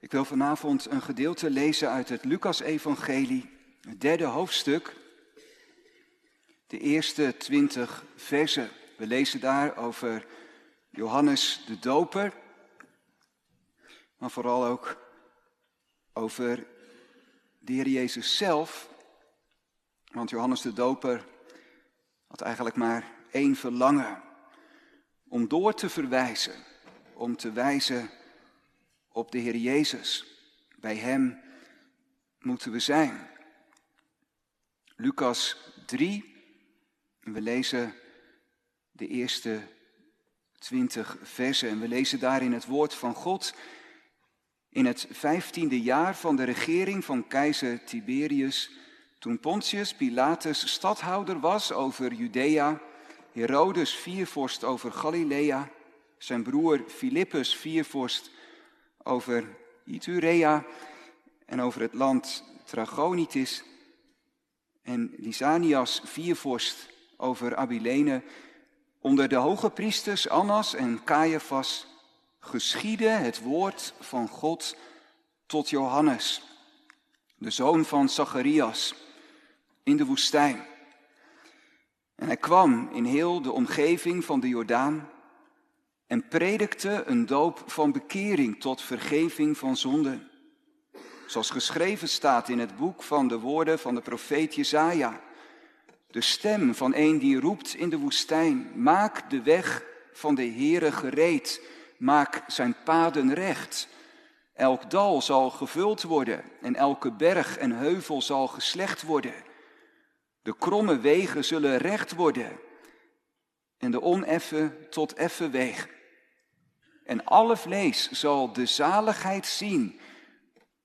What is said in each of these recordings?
Ik wil vanavond een gedeelte lezen uit het Lucas-evangelie, het derde hoofdstuk, de eerste twintig versen. We lezen daar over Johannes de Doper, maar vooral ook over de Heer Jezus zelf. Want Johannes de Doper had eigenlijk maar één verlangen, om door te verwijzen, om te wijzen op de Heer Jezus. Bij Hem moeten we zijn. Lucas 3, we lezen de eerste twintig versen en we lezen daarin het woord van God. In het vijftiende jaar van de regering van keizer Tiberius, toen Pontius Pilatus stadhouder was over Judea, Herodes viervorst over Galilea, zijn broer Filippus viervorst over Iturea en over het land Tragonitis. En Lysanias viervorst over Abilene. Onder de hoge priesters Annas en Caiaphas geschiedde het woord van God tot Johannes, de zoon van Zacharias, in de woestijn. En hij kwam in heel de omgeving van de Jordaan en predikte een doop van bekering tot vergeving van zonden. Zoals geschreven staat in het boek van de woorden van de profeet Jezaja. De stem van een die roept in de woestijn, maak de weg van de Heere gereed, maak zijn paden recht. Elk dal zal gevuld worden en elke berg en heuvel zal geslecht worden. De kromme wegen zullen recht worden en de oneffen tot effen wegen. En alle vlees zal de zaligheid zien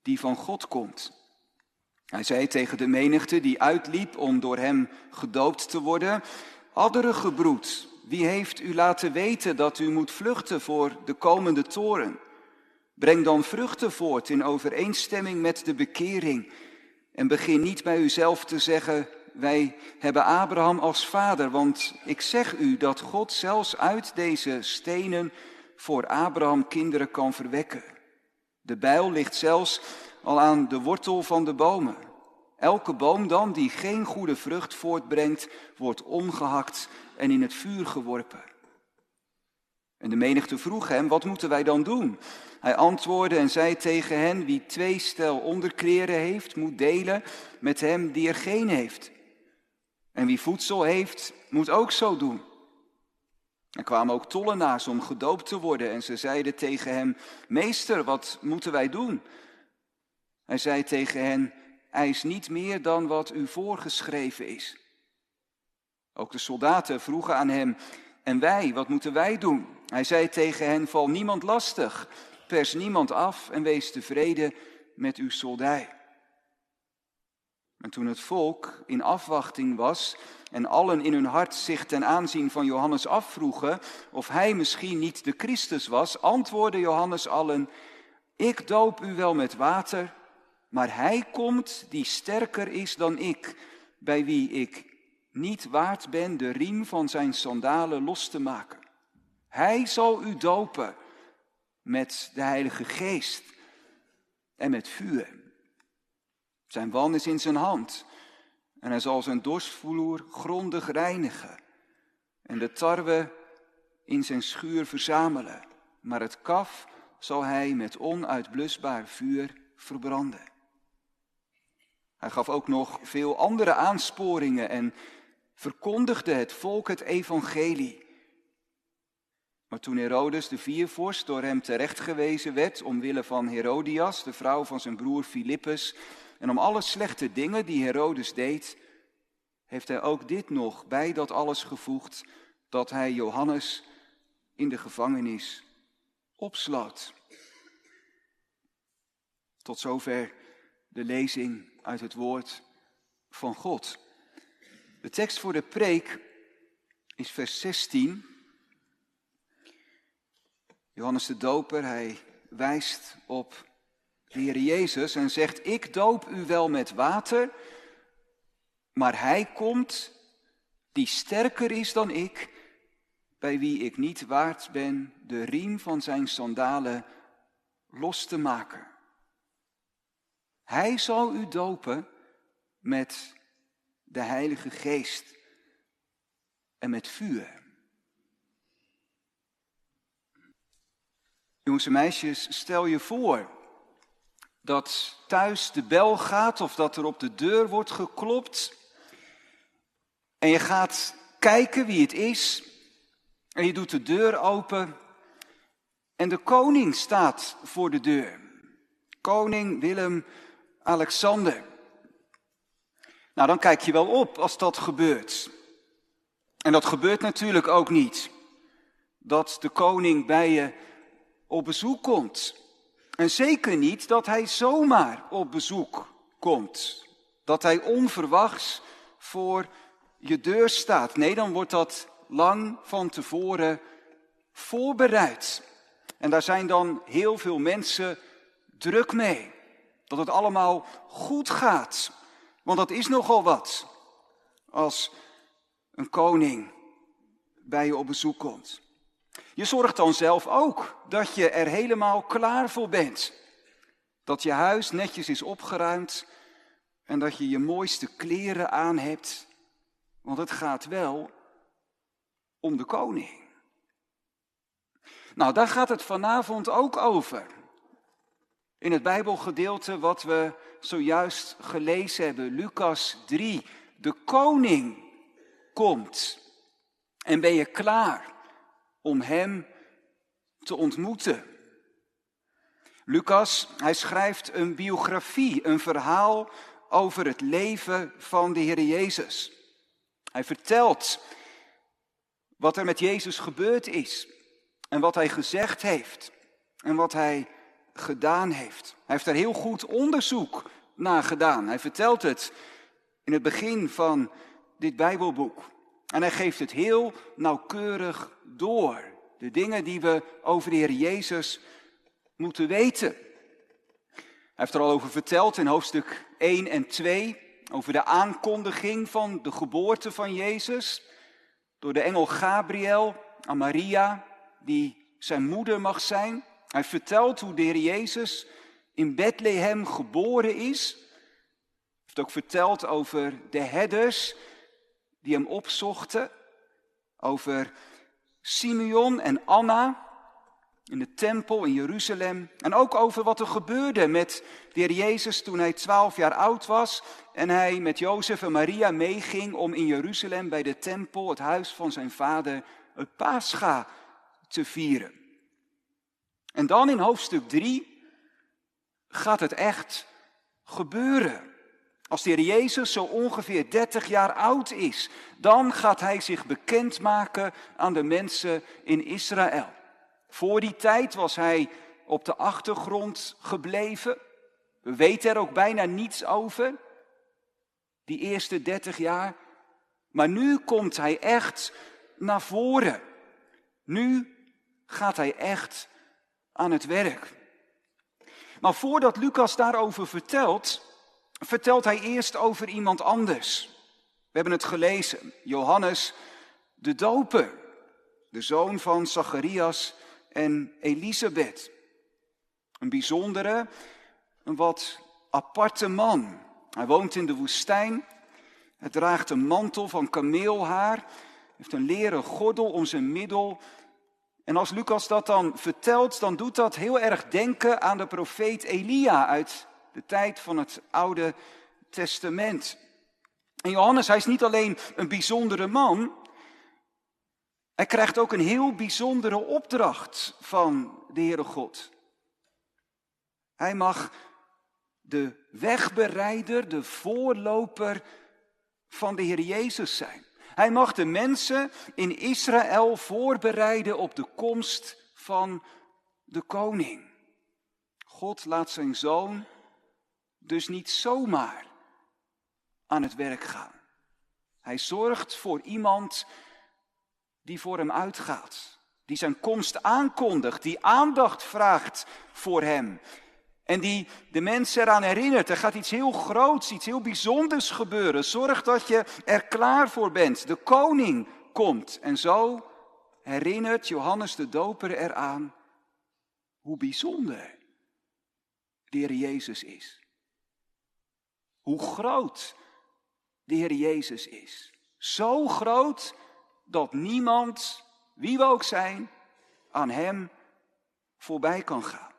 die van God komt. Hij zei tegen de menigte die uitliep om door hem gedoopt te worden, adderige broed, wie heeft u laten weten dat u moet vluchten voor de komende toren? Breng dan vruchten voort in overeenstemming met de bekering en begin niet bij uzelf te zeggen, wij hebben Abraham als vader, want ik zeg u dat God zelfs uit deze stenen voor Abraham kinderen kan verwekken. De bijl ligt zelfs al aan de wortel van de bomen. Elke boom dan die geen goede vrucht voortbrengt, wordt omgehakt en in het vuur geworpen. En de menigte vroeg hem, wat moeten wij dan doen? Hij antwoordde en zei tegen hen, wie twee stel onderkleren heeft, moet delen met hem die er geen heeft. En wie voedsel heeft, moet ook zo doen. Er kwamen ook tollenaars om gedoopt te worden en ze zeiden tegen hem, meester, wat moeten wij doen? Hij zei tegen hen, eis niet meer dan wat u voorgeschreven is. Ook de soldaten vroegen aan hem, en wij, wat moeten wij doen? Hij zei tegen hen, val niemand lastig, pers niemand af en wees tevreden met uw soldij. En toen het volk in afwachting was en allen in hun hart zich ten aanzien van Johannes afvroegen of hij misschien niet de Christus was, antwoordde Johannes allen, ik doop u wel met water, maar hij komt die sterker is dan ik, bij wie ik niet waard ben de riem van zijn sandalen los te maken. Hij zal u dopen met de Heilige Geest en met vuur. Zijn wan is in zijn hand en hij zal zijn dorstvloer grondig reinigen en de tarwe in zijn schuur verzamelen, maar het kaf zal hij met onuitblusbaar vuur verbranden. Hij gaf ook nog veel andere aansporingen en verkondigde het volk het evangelie. Maar toen Herodes de viervorst door hem terechtgewezen werd omwille van Herodias, de vrouw van zijn broer Filippus, en om alle slechte dingen die Herodes deed, heeft hij ook dit nog bij dat alles gevoegd, dat hij Johannes in de gevangenis opsloot. Tot zover de lezing uit het woord van God. De tekst voor de preek is vers 16. Johannes de Doper, hij wijst op de Heer Jezus en zegt, ik doop u wel met water, maar Hij komt die sterker is dan ik, bij wie ik niet waard ben de riem van zijn sandalen los te maken. Hij zal u dopen met de Heilige Geest en met vuur. Jongens en meisjes, stel je voor dat thuis de bel gaat of dat er op de deur wordt geklopt. En je gaat kijken wie het is. En je doet de deur open. En de koning staat voor de deur. Koning Willem-Alexander. Nou, dan kijk je wel op als dat gebeurt. En dat gebeurt natuurlijk ook niet. Dat de koning bij je op bezoek komt. En zeker niet dat hij zomaar op bezoek komt. Dat hij onverwachts voor je deur staat. Nee, dan wordt dat lang van tevoren voorbereid. En daar zijn dan heel veel mensen druk mee. Dat het allemaal goed gaat. Want dat is nogal wat. Als een koning bij je op bezoek komt. Je zorgt dan zelf ook dat je er helemaal klaar voor bent. Dat je huis netjes is opgeruimd en dat je je mooiste kleren aan hebt. Want het gaat wel om de koning. Nou, daar gaat het vanavond ook over. In het Bijbelgedeelte wat we zojuist gelezen hebben, Lucas 3. De koning komt. En ben je klaar om hem te ontmoeten? Lucas, hij schrijft een biografie, een verhaal over het leven van de Heer Jezus. Hij vertelt wat er met Jezus gebeurd is en wat hij gezegd heeft en wat hij gedaan heeft. Hij heeft daar heel goed onderzoek naar gedaan. Hij vertelt het in het begin van dit Bijbelboek. En hij geeft het heel nauwkeurig door. De dingen die we over de Heer Jezus moeten weten. Hij heeft er al over verteld in hoofdstuk 1 en 2. Over de aankondiging van de geboorte van Jezus. Door de engel Gabriel aan Maria, die zijn moeder mag zijn. Hij vertelt hoe de Heer Jezus in Bethlehem geboren is. Hij heeft ook verteld over de herders die hem opzochten. Over Simeon en Anna in de tempel in Jeruzalem. En ook over wat er gebeurde met de Heer Jezus toen hij twaalf jaar oud was. En hij met Jozef en Maria meeging om in Jeruzalem bij de tempel, het huis van zijn vader, het Pascha te vieren. En dan in hoofdstuk 3 gaat het echt gebeuren. Als de Heer Jezus zo ongeveer 30 jaar oud is, dan gaat hij zich bekendmaken aan de mensen in Israël. Voor die tijd was hij op de achtergrond gebleven. We weten er ook bijna niets over. Die eerste 30 jaar. Maar nu komt hij echt naar voren. Nu gaat hij echt aan het werk. Maar voordat Lucas daarover vertelt, vertelt hij eerst over iemand anders. We hebben het gelezen, Johannes de Doper, de zoon van Zacharias en Elisabeth. Een bijzondere, een wat aparte man. Hij woont in de woestijn. Hij draagt een mantel van kameelhaar. Heeft een leren gordel om zijn middel. En als Lucas dat dan vertelt, dan doet dat heel erg denken aan de profeet Elia uit de tijd van het Oude Testament. En Johannes, hij is niet alleen een bijzondere man, hij krijgt ook een heel bijzondere opdracht van de Heere God. Hij mag de wegbereider, de voorloper van de Heer Jezus zijn. Hij mag de mensen in Israël voorbereiden op de komst van de koning. God laat zijn zoon dus niet zomaar aan het werk gaan. Hij zorgt voor iemand die voor hem uitgaat, die zijn komst aankondigt, die aandacht vraagt voor hem. En die de mensen eraan herinnert, er gaat iets heel groots, iets heel bijzonders gebeuren. Zorg dat je er klaar voor bent. De koning komt. En zo herinnert Johannes de Doper eraan hoe bijzonder de Heer Jezus is. Hoe groot de Heer Jezus is. Zo groot dat niemand, wie we ook zijn, aan Hem voorbij kan gaan.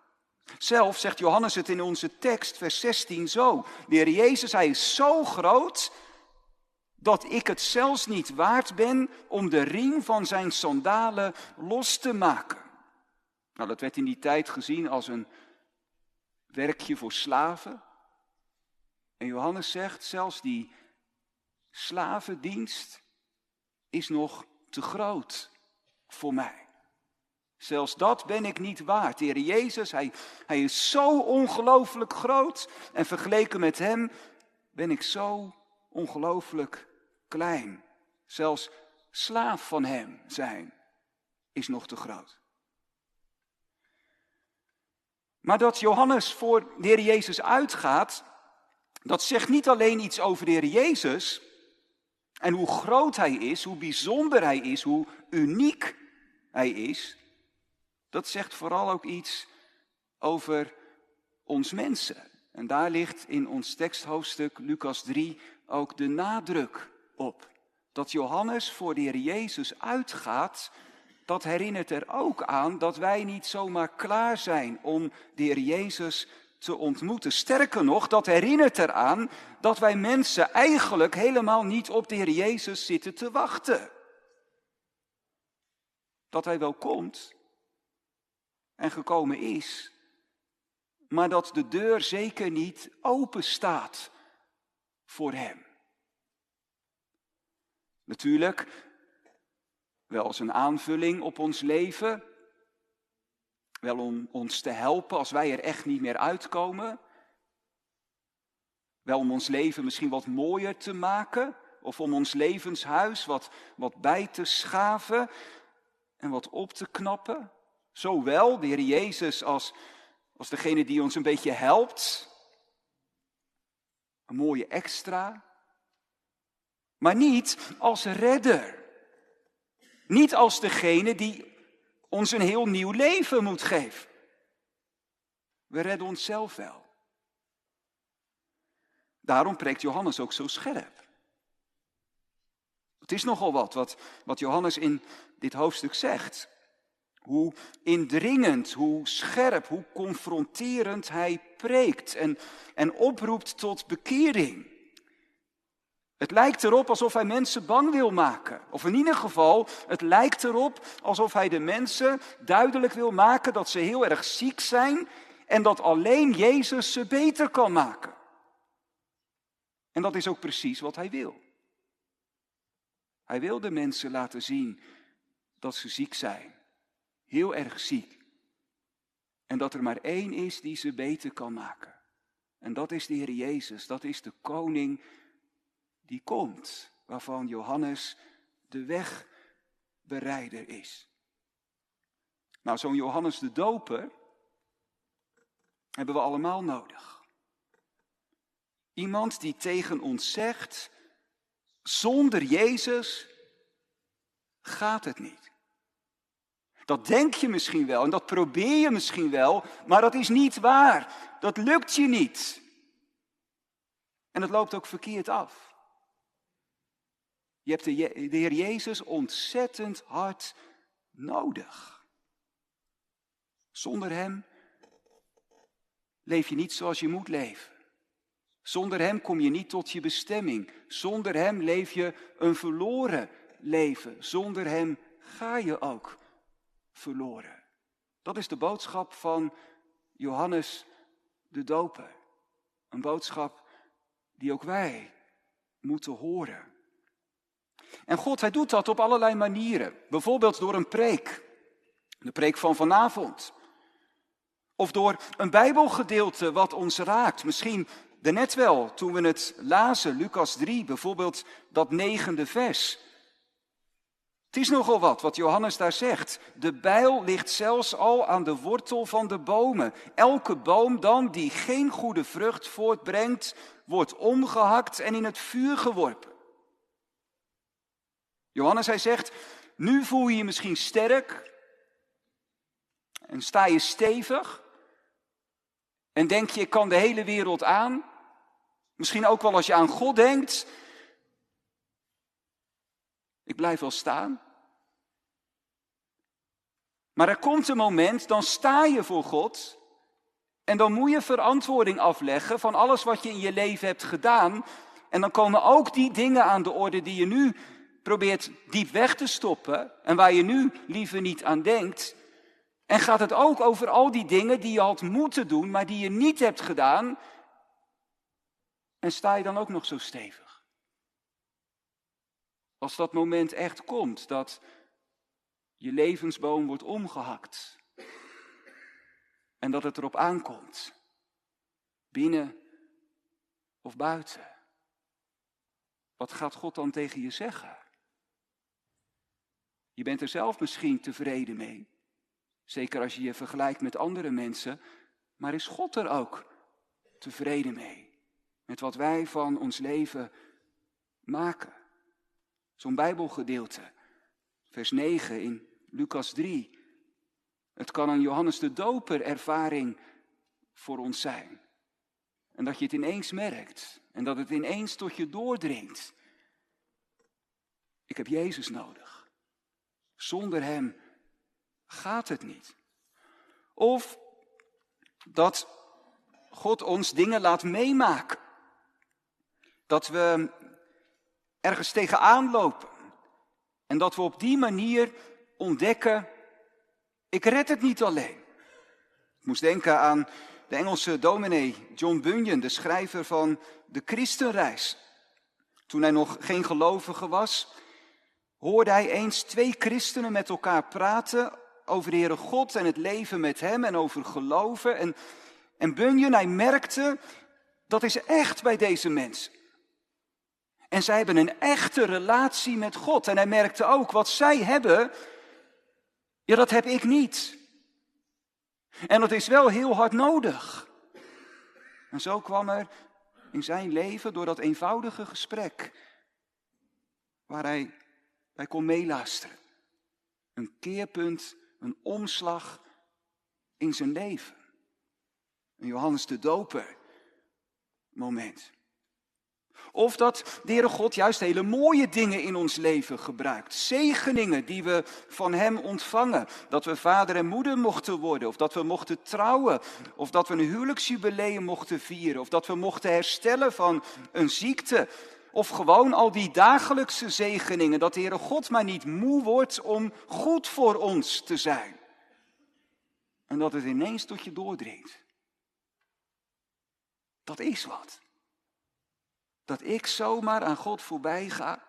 Zelf zegt Johannes het in onze tekst, vers 16 zo. De Heer Jezus, Hij is zo groot dat ik het zelfs niet waard ben om de riem van zijn sandalen los te maken. Nou, dat werd in die tijd gezien als een werkje voor slaven. En Johannes zegt, zelfs die slavendienst is nog te groot voor mij. Zelfs dat ben ik niet waard. Heer Jezus, hij, hij is zo ongelooflijk groot. En vergeleken met Hem ben ik zo ongelooflijk klein. Zelfs slaaf van Hem zijn is nog te groot. Maar dat Johannes voor de Heer Jezus uitgaat, dat zegt niet alleen iets over de Heer Jezus en hoe groot Hij is, hoe bijzonder Hij is, hoe uniek Hij is. Dat zegt vooral ook iets over ons mensen. En daar ligt in ons teksthoofdstuk Lucas 3 ook de nadruk op. Dat Johannes voor de Jezus uitgaat, dat herinnert er ook aan dat wij niet zomaar klaar zijn om de Heer Jezus te ontmoeten. Sterker nog, dat herinnert eraan dat wij mensen eigenlijk helemaal niet op de Heer Jezus zitten te wachten. Dat Hij wel komt en gekomen is, maar dat de deur zeker niet open staat voor Hem. Natuurlijk, wel als een aanvulling op ons leven, wel om ons te helpen als wij er echt niet meer uitkomen, wel om ons leven misschien wat mooier te maken, of om ons levenshuis wat, wat bij te schaven en wat op te knappen. Zowel de Heer Jezus als, als degene die ons een beetje helpt. Een mooie extra. Maar niet als redder. Niet als degene die ons een heel nieuw leven moet geven. We redden onszelf wel. Daarom preekt Johannes ook zo scherp. Het is nogal wat, wat, wat Johannes in dit hoofdstuk zegt. Hoe indringend, hoe scherp, hoe confronterend hij preekt en, en oproept tot bekering. Het lijkt erop alsof hij mensen bang wil maken. Of in ieder geval, het lijkt erop alsof hij de mensen duidelijk wil maken dat ze heel erg ziek zijn en dat alleen Jezus ze beter kan maken. En dat is ook precies wat hij wil. Hij wil de mensen laten zien dat ze ziek zijn, heel erg ziek. En dat er maar één is die ze beter kan maken. En dat is de Heer Jezus, dat is de koning die komt, waarvan Johannes de wegbereider is. Nou, zo'n Johannes de Doper hebben we allemaal nodig. Iemand die tegen ons zegt, zonder Jezus gaat het niet. Dat denk je misschien wel en dat probeer je misschien wel, maar dat is niet waar. Dat lukt je niet. En het loopt ook verkeerd af. Je hebt de, Heer Jezus ontzettend hard nodig. Zonder Hem leef je niet zoals je moet leven. Zonder Hem kom je niet tot je bestemming. Zonder Hem leef je een verloren leven. Zonder Hem ga je ook verloren. Dat is de boodschap van Johannes de Doper. Een boodschap die ook wij moeten horen. En God, hij doet dat op allerlei manieren. Bijvoorbeeld door een preek. De preek van vanavond. Of door een Bijbelgedeelte wat ons raakt. Misschien daarnet wel, toen we het lazen, Lucas 3, bijvoorbeeld dat negende vers. Het is nogal wat wat Johannes daar zegt. De bijl ligt zelfs al aan de wortel van de bomen. Elke boom dan die geen goede vrucht voortbrengt, wordt omgehakt en in het vuur geworpen. Johannes, hij zegt, nu voel je je misschien sterk en sta je stevig en denk je, ik kan de hele wereld aan. Misschien ook wel als je aan God denkt. Ik blijf wel staan. Maar er komt een moment, dan sta je voor God. En dan moet je verantwoording afleggen van alles wat je in je leven hebt gedaan. En dan komen ook die dingen aan de orde die je nu probeert diep weg te stoppen. En waar je nu liever niet aan denkt. En gaat het ook over al die dingen die je had moeten doen, maar die je niet hebt gedaan. En sta je dan ook nog zo stevig? Als dat moment echt komt, dat je levensboom wordt omgehakt. En dat het erop aankomt. Binnen of buiten. Wat gaat God dan tegen je zeggen? Je bent er zelf misschien tevreden mee. Zeker als je je vergelijkt met andere mensen. Maar is God er ook tevreden mee? Met wat wij van ons leven maken. Zo'n Bijbelgedeelte. Vers 9 in Lucas 3. Het kan een Johannes de Doper ervaring voor ons zijn. En dat je het ineens merkt. En dat het ineens tot je doordringt. Ik heb Jezus nodig. Zonder Hem gaat het niet. Of dat God ons dingen laat meemaken. Dat we ergens tegenaan lopen. En dat we op die manier ontdekken, ik red het niet alleen. Ik moest denken aan de Engelse dominee John Bunyan, de schrijver van de Christenreis. Toen hij nog geen gelovige was, hoorde hij eens twee christenen met elkaar praten over de Heere God en het leven met Hem en over geloven. En, en Bunyan, hij merkte, dat is echt bij deze mensen. En zij hebben een echte relatie met God. En hij merkte ook, wat zij hebben, ja, dat heb ik niet. En dat is wel heel hard nodig. En zo kwam er in zijn leven door dat eenvoudige gesprek, waar hij bij kon meeluisteren, een keerpunt, een omslag in zijn leven. Een Johannes de Doper moment. Of dat de God juist hele mooie dingen in ons leven gebruikt. Zegeningen die we van Hem ontvangen. Dat we vader en moeder mochten worden. Of dat we mochten trouwen. Of dat we een huwelijksjubileum mochten vieren. Of dat we mochten herstellen van een ziekte. Of gewoon al die dagelijkse zegeningen. Dat de Heere God maar niet moe wordt om goed voor ons te zijn. En dat het ineens tot je doordringt. Dat is wat dat ik zomaar aan God voorbij ga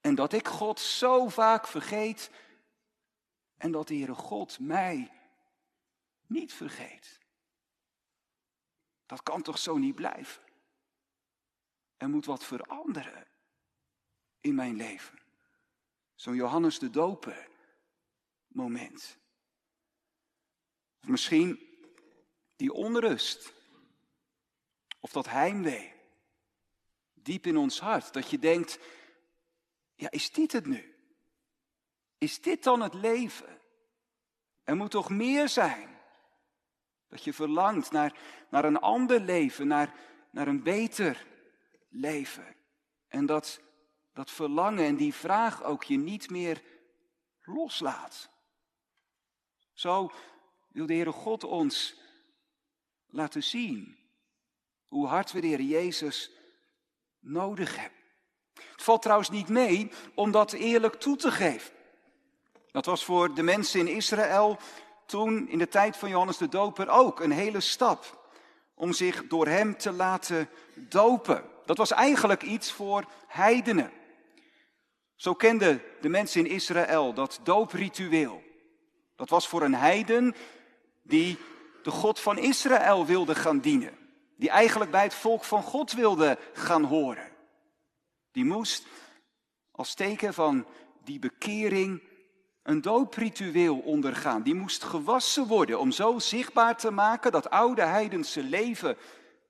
en dat ik God zo vaak vergeet en dat de Heere God mij niet vergeet. Dat kan toch zo niet blijven? Er moet wat veranderen in mijn leven. Zo'n Johannes de Doper moment. Of misschien die onrust. Of dat heimwee diep in ons hart. Dat je denkt, ja, is dit het nu? Is dit dan het leven? Er moet toch meer zijn? Dat je verlangt naar, naar een ander leven, naar, naar een beter leven. En dat, dat verlangen en die vraag ook je niet meer loslaat. Zo wil de Heere God ons laten zien hoe hard we de Heer Jezus nodig hebben. Het valt trouwens niet mee om dat eerlijk toe te geven. Dat was voor de mensen in Israël toen in de tijd van Johannes de Doper ook een hele stap om zich door hem te laten dopen. Dat was eigenlijk iets voor heidenen. Zo kenden de mensen in Israël dat doopritueel. Dat was voor een heiden die de God van Israël wilde gaan dienen die eigenlijk bij het volk van God wilde gaan horen. Die moest als teken van die bekering een doopritueel ondergaan. Die moest gewassen worden om zo zichtbaar te maken dat oude heidense leven,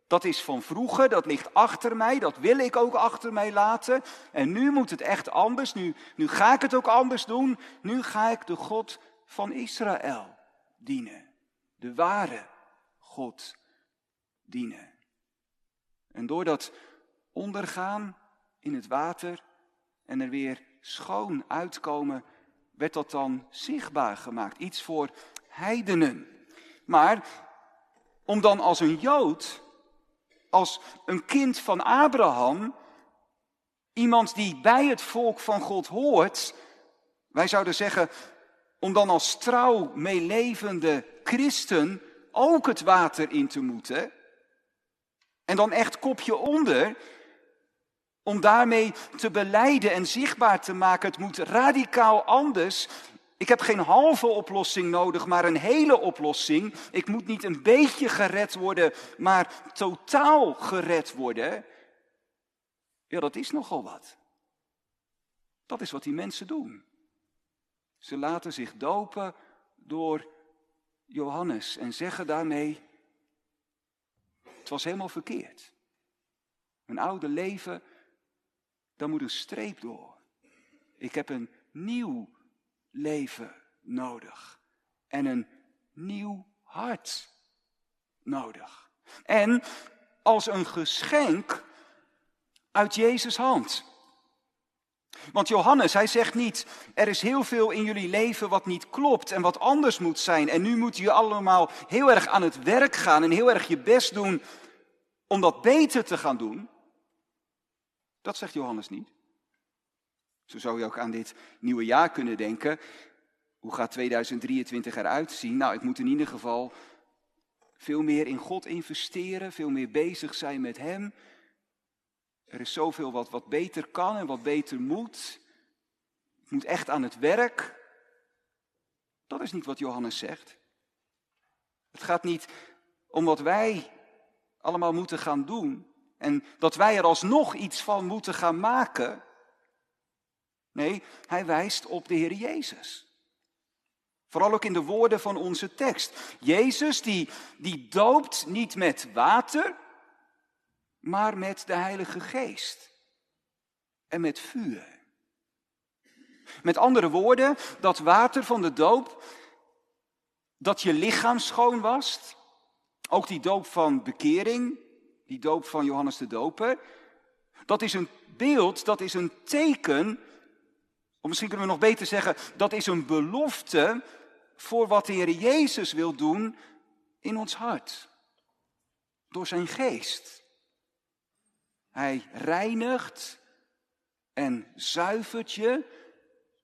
dat is van vroeger, dat ligt achter mij, dat wil ik ook achter mij laten. En nu moet het echt anders, nu, nu ga ik het ook anders doen. Nu ga ik de God van Israël dienen. De ware God dienen. En door dat ondergaan in het water en er weer schoon uitkomen, werd dat dan zichtbaar gemaakt. Iets voor heidenen. Maar om dan als een Jood, als een kind van Abraham, iemand die bij het volk van God hoort, wij zouden zeggen, om dan als trouw meelevende christen ook het water in te moeten. En dan echt kopje onder, om daarmee te beleiden en zichtbaar te maken. Het moet radicaal anders. Ik heb geen halve oplossing nodig, maar een hele oplossing. Ik moet niet een beetje gered worden, maar totaal gered worden. Ja, dat is nogal wat. Dat is wat die mensen doen. Ze laten zich dopen door Johannes en zeggen daarmee, het was helemaal verkeerd. Mijn oude leven, daar moet een streep door. Ik heb een nieuw leven nodig. En een nieuw hart nodig. En als een geschenk uit Jezus' hand. Want Johannes, hij zegt niet, er is heel veel in jullie leven wat niet klopt en wat anders moet zijn. En nu moet je allemaal heel erg aan het werk gaan en heel erg je best doen om dat beter te gaan doen. Dat zegt Johannes niet. Zo zou je ook aan dit nieuwe jaar kunnen denken. Hoe gaat 2023 eruit zien? Nou, ik moet in ieder geval veel meer in God investeren, veel meer bezig zijn met Hem. Er is zoveel wat, wat beter kan en wat beter moet. Ik moet echt aan het werk. Dat is niet wat Johannes zegt. Het gaat niet om wat wij allemaal moeten gaan doen en dat wij er alsnog iets van moeten gaan maken. Nee, hij wijst op de Heer Jezus. Vooral ook in de woorden van onze tekst. Jezus die, die doopt niet met water, maar met de Heilige Geest en met vuur. Met andere woorden, dat water van de doop, dat je lichaam schoon was, ook die doop van bekering, die doop van Johannes de Doper, dat is een beeld, dat is een teken, of misschien kunnen we nog beter zeggen, dat is een belofte voor wat de Heer Jezus wil doen in ons hart. Door zijn geest. Hij reinigt en zuivert je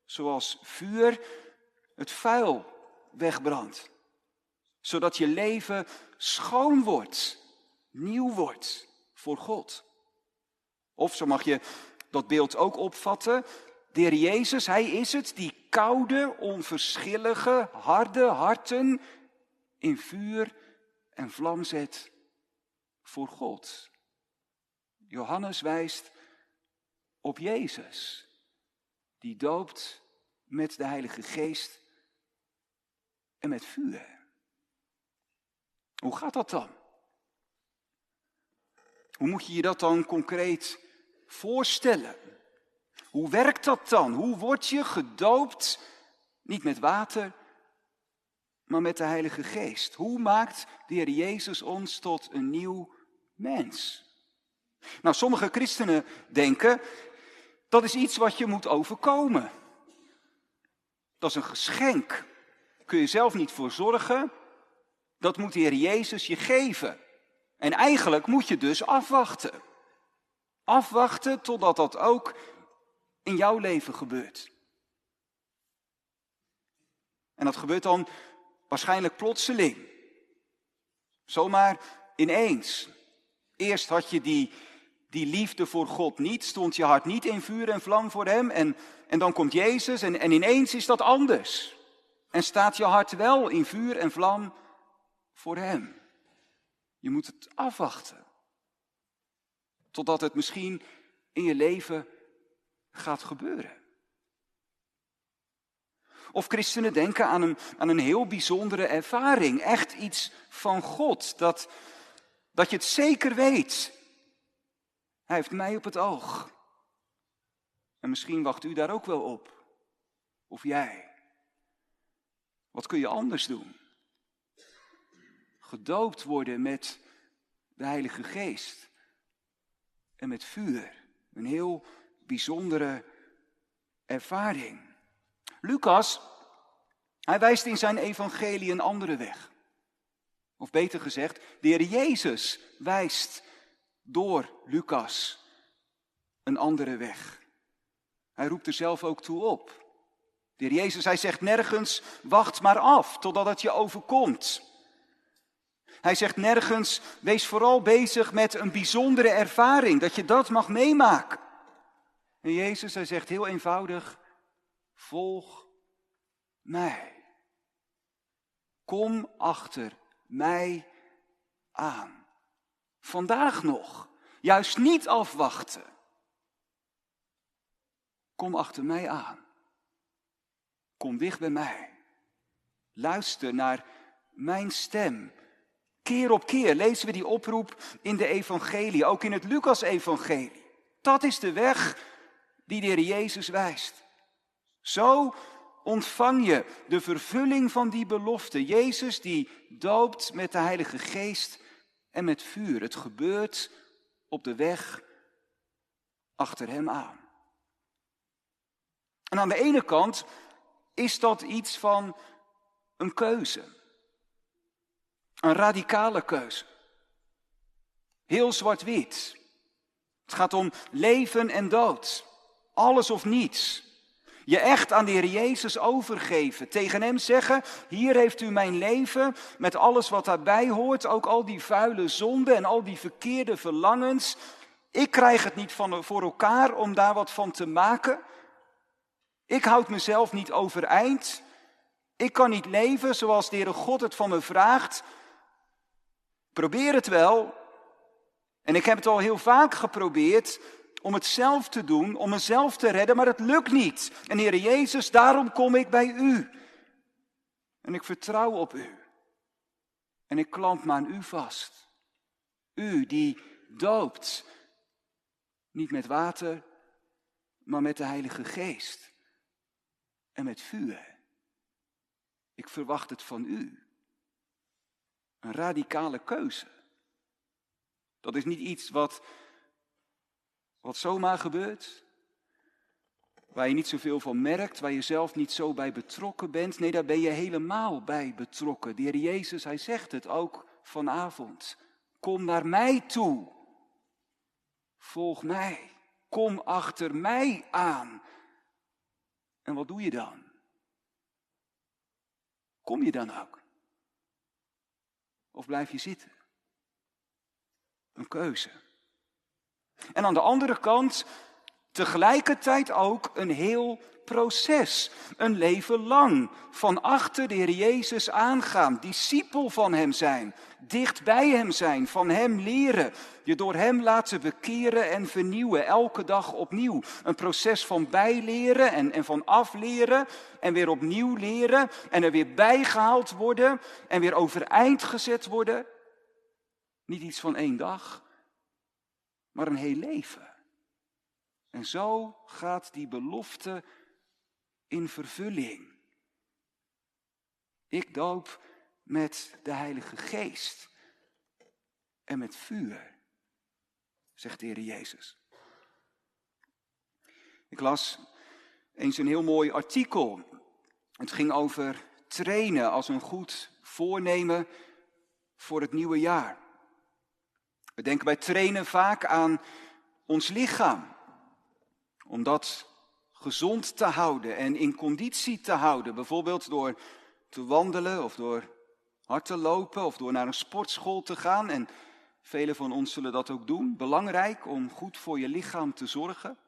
zoals vuur het vuil wegbrandt. Zodat je leven schoon wordt, nieuw wordt voor God. Of zo mag je dat beeld ook opvatten. De Jezus, Hij is het die koude, onverschillige, harde harten in vuur en vlam zet voor God. Johannes wijst op Jezus, die doopt met de Heilige Geest en met vuur. Hoe gaat dat dan? Hoe moet je je dat dan concreet voorstellen? Hoe werkt dat dan? Hoe word je gedoopt, niet met water, maar met de Heilige Geest? Hoe maakt de Heer Jezus ons tot een nieuw mens? Nou, sommige christenen denken dat is iets wat je moet overkomen. Dat is een geschenk. Kun je zelf niet voor zorgen. Dat moet de Heer Jezus je geven. En eigenlijk moet je dus afwachten. Afwachten totdat dat ook in jouw leven gebeurt. En dat gebeurt dan waarschijnlijk plotseling. Zomaar ineens. Eerst had je die die liefde voor God niet, stond je hart niet in vuur en vlam voor Hem. En, en dan komt Jezus en, en ineens is dat anders. En staat je hart wel in vuur en vlam voor Hem. Je moet het afwachten. Totdat het misschien in je leven gaat gebeuren. Of christenen denken aan een, aan een heel bijzondere ervaring. Echt iets van God. Dat, dat je het zeker weet. Hij heeft mij op het oog. En misschien wacht u daar ook wel op. Of jij. Wat kun je anders doen? Gedoopt worden met de Heilige Geest. en met vuur. Een heel bijzondere ervaring. Lucas, hij wijst in zijn evangelie een andere weg. Of beter gezegd, de Heer Jezus wijst door Lucas een andere weg. Hij roept er zelf ook toe op. De Heer Jezus, hij zegt nergens, wacht maar af totdat het je overkomt. Hij zegt nergens, wees vooral bezig met een bijzondere ervaring, dat je dat mag meemaken. En Jezus, hij zegt heel eenvoudig, volg mij. Kom achter mij aan. Vandaag nog, juist niet afwachten. Kom achter mij aan. Kom dicht bij mij. Luister naar mijn stem. Keer op keer lezen we die oproep in de evangelie, ook in het Lucas-evangelie. Dat is de weg die de Heer Jezus wijst. Zo ontvang je de vervulling van die belofte. Jezus die doopt met de Heilige Geest en met vuur. Het gebeurt op de weg achter Hem aan. En aan de ene kant is dat iets van een keuze. Een radicale keuze. Heel zwart-wit. Het gaat om leven en dood. Alles of niets. Je echt aan de Heer Jezus overgeven. Tegen Hem zeggen, hier heeft u mijn leven met alles wat daarbij hoort. Ook al die vuile zonden en al die verkeerde verlangens. Ik krijg het niet van, voor elkaar om daar wat van te maken. Ik houd mezelf niet overeind. Ik kan niet leven zoals de Heere God het van me vraagt. Probeer het wel. En ik heb het al heel vaak geprobeerd om het zelf te doen, om mezelf te redden, maar het lukt niet. En Heere Jezus, daarom kom ik bij u. En ik vertrouw op u. En ik klamp me aan u vast. U die doopt. Niet met water, maar met de Heilige Geest en met vuur. Ik verwacht het van u. Een radicale keuze. Dat is niet iets wat, wat zomaar gebeurt, waar je niet zoveel van merkt, waar je zelf niet zo bij betrokken bent. Nee, daar ben je helemaal bij betrokken. De Heer Jezus, hij zegt het ook vanavond. Kom naar mij toe. Volg mij. Kom achter mij aan. En wat doe je dan? Kom je dan ook? Of blijf je zitten? Een keuze. En aan de andere kant tegelijkertijd ook een heel proces. Een leven lang van achter de Heer Jezus aangaan, discipel van Hem zijn, dicht bij Hem zijn, van Hem leren, je door Hem laten bekeren en vernieuwen, elke dag opnieuw. Een proces van bijleren en, en van afleren en weer opnieuw leren en er weer bijgehaald worden en weer overeind gezet worden. Niet iets van één dag, maar een heel leven. En zo gaat die belofte in vervulling. Ik doop met de Heilige Geest en met vuur, zegt de Heer Jezus. Ik las eens een heel mooi artikel. Het ging over trainen als een goed voornemen voor het nieuwe jaar. We denken bij trainen vaak aan ons lichaam, omdat gezond te houden en in conditie te houden. Bijvoorbeeld door te wandelen of door hard te lopen of door naar een sportschool te gaan. En velen van ons zullen dat ook doen. Belangrijk om goed voor je lichaam te zorgen.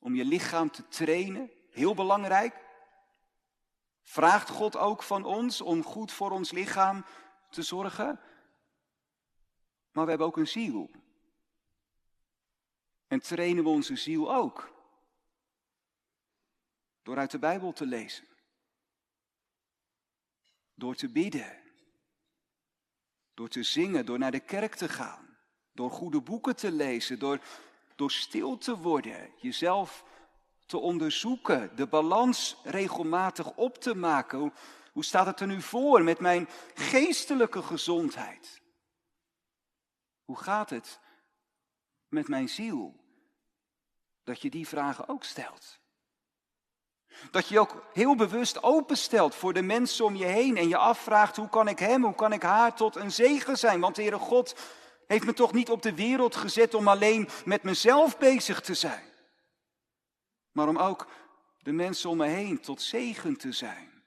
Om je lichaam te trainen. Heel belangrijk. Vraagt God ook van ons om goed voor ons lichaam te zorgen. Maar we hebben ook een ziel. En trainen we onze ziel ook. Door uit de Bijbel te lezen. Door te bidden. Door te zingen, door naar de kerk te gaan. Door goede boeken te lezen, door, door stil te worden, jezelf te onderzoeken, de balans regelmatig op te maken. Hoe, hoe staat het er nu voor met mijn geestelijke gezondheid? Hoe gaat het met mijn ziel, dat je die vragen ook stelt. Dat je je ook heel bewust openstelt voor de mensen om je heen en je afvraagt hoe kan ik hem, hoe kan ik haar tot een zegen zijn? Want de Heere God heeft me toch niet op de wereld gezet om alleen met mezelf bezig te zijn, maar om ook de mensen om me heen tot zegen te zijn.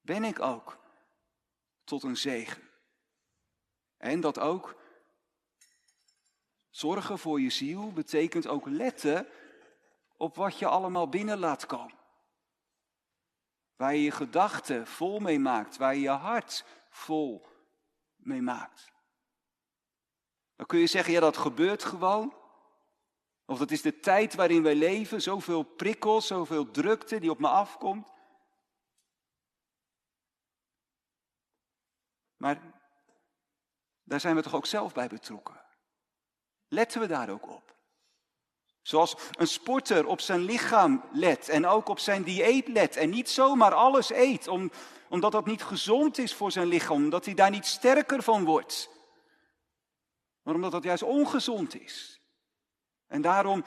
Ben ik ook tot een zegen? En dat ook zorgen voor je ziel betekent ook letten op wat je allemaal binnen laat komen. Waar je je gedachten vol mee maakt, waar je je hart vol mee maakt. Dan kun je zeggen, ja dat gebeurt gewoon. Of dat is de tijd waarin wij leven, zoveel prikkels, zoveel drukte die op me afkomt. Maar daar zijn we toch ook zelf bij betrokken. Letten we daar ook op? Zoals een sporter op zijn lichaam let en ook op zijn dieet let en niet zomaar alles eet, om, omdat dat niet gezond is voor zijn lichaam, omdat hij daar niet sterker van wordt, maar omdat dat juist ongezond is. En daarom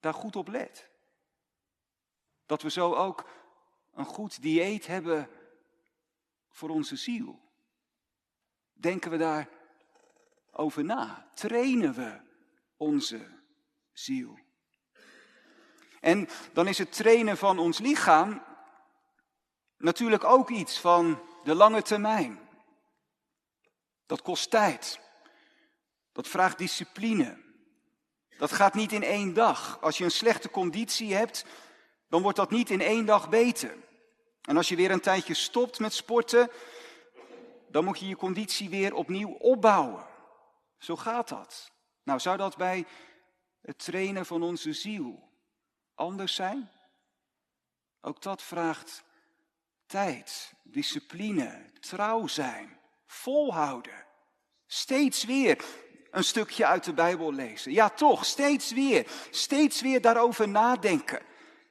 daar goed op let. Dat we zo ook een goed dieet hebben voor onze ziel. Denken we daar over na? Trainen we onze ziel? En dan is het trainen van ons lichaam natuurlijk ook iets van de lange termijn. Dat kost tijd. Dat vraagt discipline. Dat gaat niet in één dag. Als je een slechte conditie hebt, dan wordt dat niet in één dag beter. En als je weer een tijdje stopt met sporten, dan moet je je conditie weer opnieuw opbouwen. Zo gaat dat. Nou, zou dat bij het trainen van onze ziel anders zijn? Ook dat vraagt tijd, discipline, trouw zijn, volhouden. Steeds weer een stukje uit de Bijbel lezen. Ja, toch, steeds weer. Steeds weer daarover nadenken.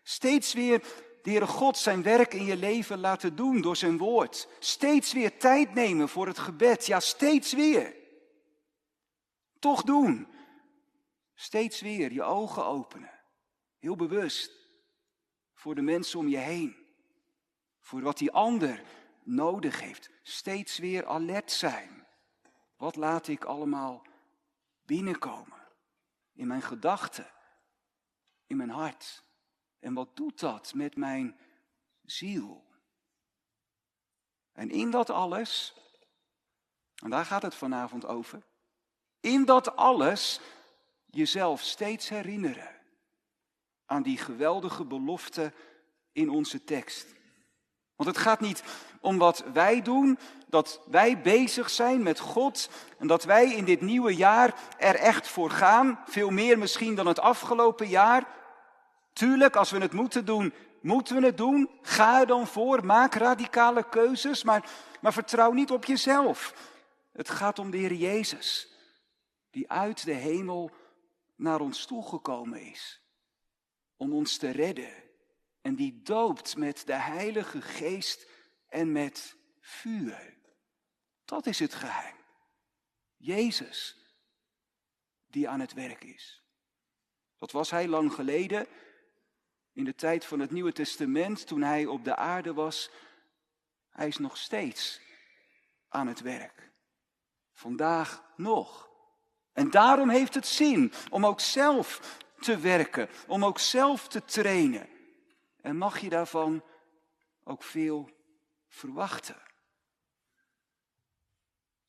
Steeds weer de Heere God zijn werk in je leven laten doen door zijn woord. Steeds weer tijd nemen voor het gebed. Ja, steeds weer. Toch doen. Steeds weer je ogen openen. Heel bewust. Voor de mensen om je heen. Voor wat die ander nodig heeft. Steeds weer alert zijn. Wat laat ik allemaal binnenkomen? In mijn gedachten. In mijn hart. En wat doet dat met mijn ziel? En in dat alles, en daar gaat het vanavond over, in dat alles jezelf steeds herinneren aan die geweldige belofte in onze tekst. Want het gaat niet om wat wij doen, dat wij bezig zijn met God en dat wij in dit nieuwe jaar er echt voor gaan, veel meer misschien dan het afgelopen jaar. Tuurlijk, als we het moeten doen, moeten we het doen. Ga er dan voor, maak radicale keuzes, maar, maar vertrouw niet op jezelf. Het gaat om de Heer Jezus, die uit de hemel naar ons toegekomen is. Om ons te redden. En die doopt met de Heilige Geest en met vuur. Dat is het geheim. Jezus, die aan het werk is. Dat was hij lang geleden in de tijd van het Nieuwe Testament, toen hij op de aarde was, hij is nog steeds aan het werk. Vandaag nog. En daarom heeft het zin om ook zelf te werken, om ook zelf te trainen. En mag je daarvan ook veel verwachten.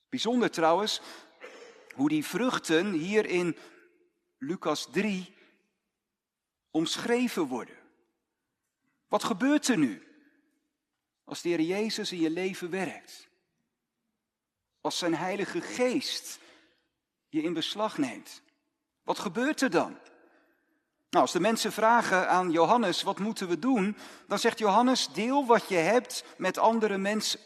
Bijzonder trouwens hoe die vruchten hier in Lucas 3 omschreven worden. Wat gebeurt er nu als de Heer Jezus in je leven werkt? Als zijn Heilige Geest je in beslag neemt. Wat gebeurt er dan? Nou, als de mensen vragen aan Johannes, wat moeten we doen? Dan zegt Johannes, deel wat je hebt met andere mensen.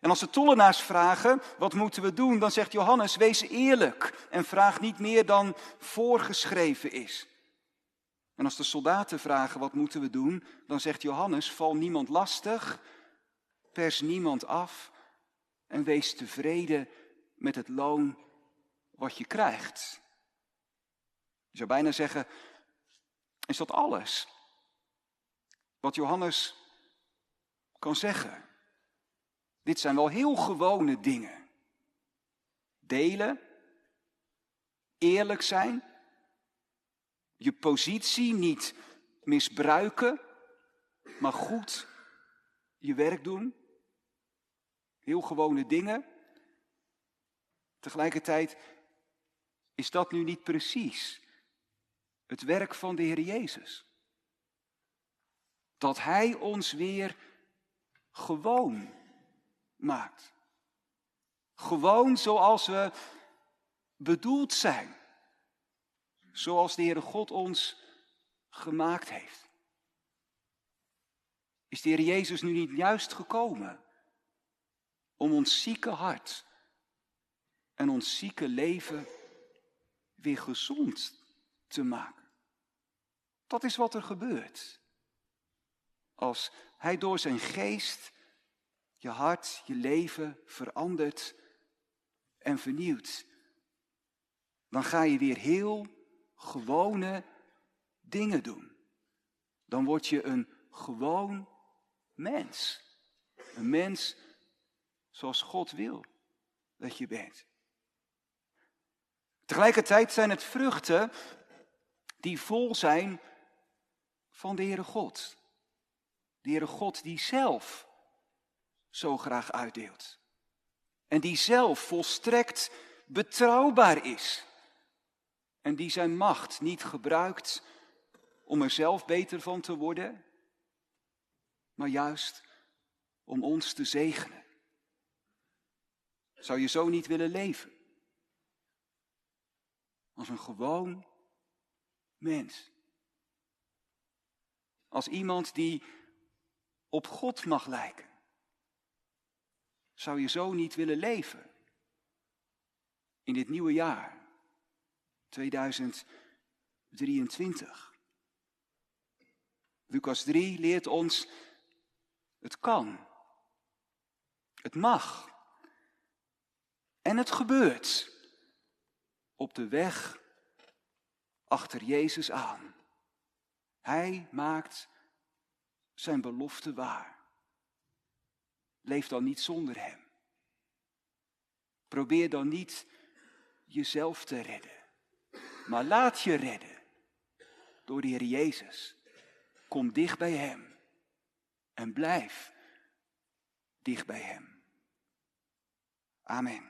En als de tollenaars vragen, wat moeten we doen? Dan zegt Johannes, wees eerlijk en vraag niet meer dan voorgeschreven is. En als de soldaten vragen wat moeten we doen, dan zegt Johannes, val niemand lastig, pers niemand af en wees tevreden met het loon wat je krijgt. Je zou bijna zeggen, is dat alles wat Johannes kan zeggen? Dit zijn wel heel gewone dingen. Delen, eerlijk zijn, je positie niet misbruiken, maar goed je werk doen. Heel gewone dingen. Tegelijkertijd is dat nu niet precies het werk van de Heer Jezus. Dat Hij ons weer gewoon maakt. Gewoon zoals we bedoeld zijn. Zoals de Heere God ons gemaakt heeft. Is de Heer Jezus nu niet juist gekomen om ons zieke hart en ons zieke leven weer gezond te maken? Dat is wat er gebeurt. Als Hij door zijn geest je hart, je leven verandert en vernieuwt, dan ga je weer heel gewone dingen doen. Dan word je een gewoon mens. Een mens zoals God wil dat je bent. Tegelijkertijd zijn het vruchten die vol zijn van de Heere God. De Heere God die zelf zo graag uitdeelt. En die zelf volstrekt betrouwbaar is. En die zijn macht niet gebruikt om er zelf beter van te worden, maar juist om ons te zegenen. Zou je zo niet willen leven? Als een gewoon mens. Als iemand die op God mag lijken. Zou je zo niet willen leven? In dit nieuwe jaar, 2023. Lucas 3 leert ons, het kan. Het mag. En het gebeurt op de weg achter Jezus aan. Hij maakt zijn belofte waar. Leef dan niet zonder Hem. Probeer dan niet jezelf te redden, maar laat je redden door de Heer Jezus. Kom dicht bij Hem en blijf dicht bij Hem. Amen.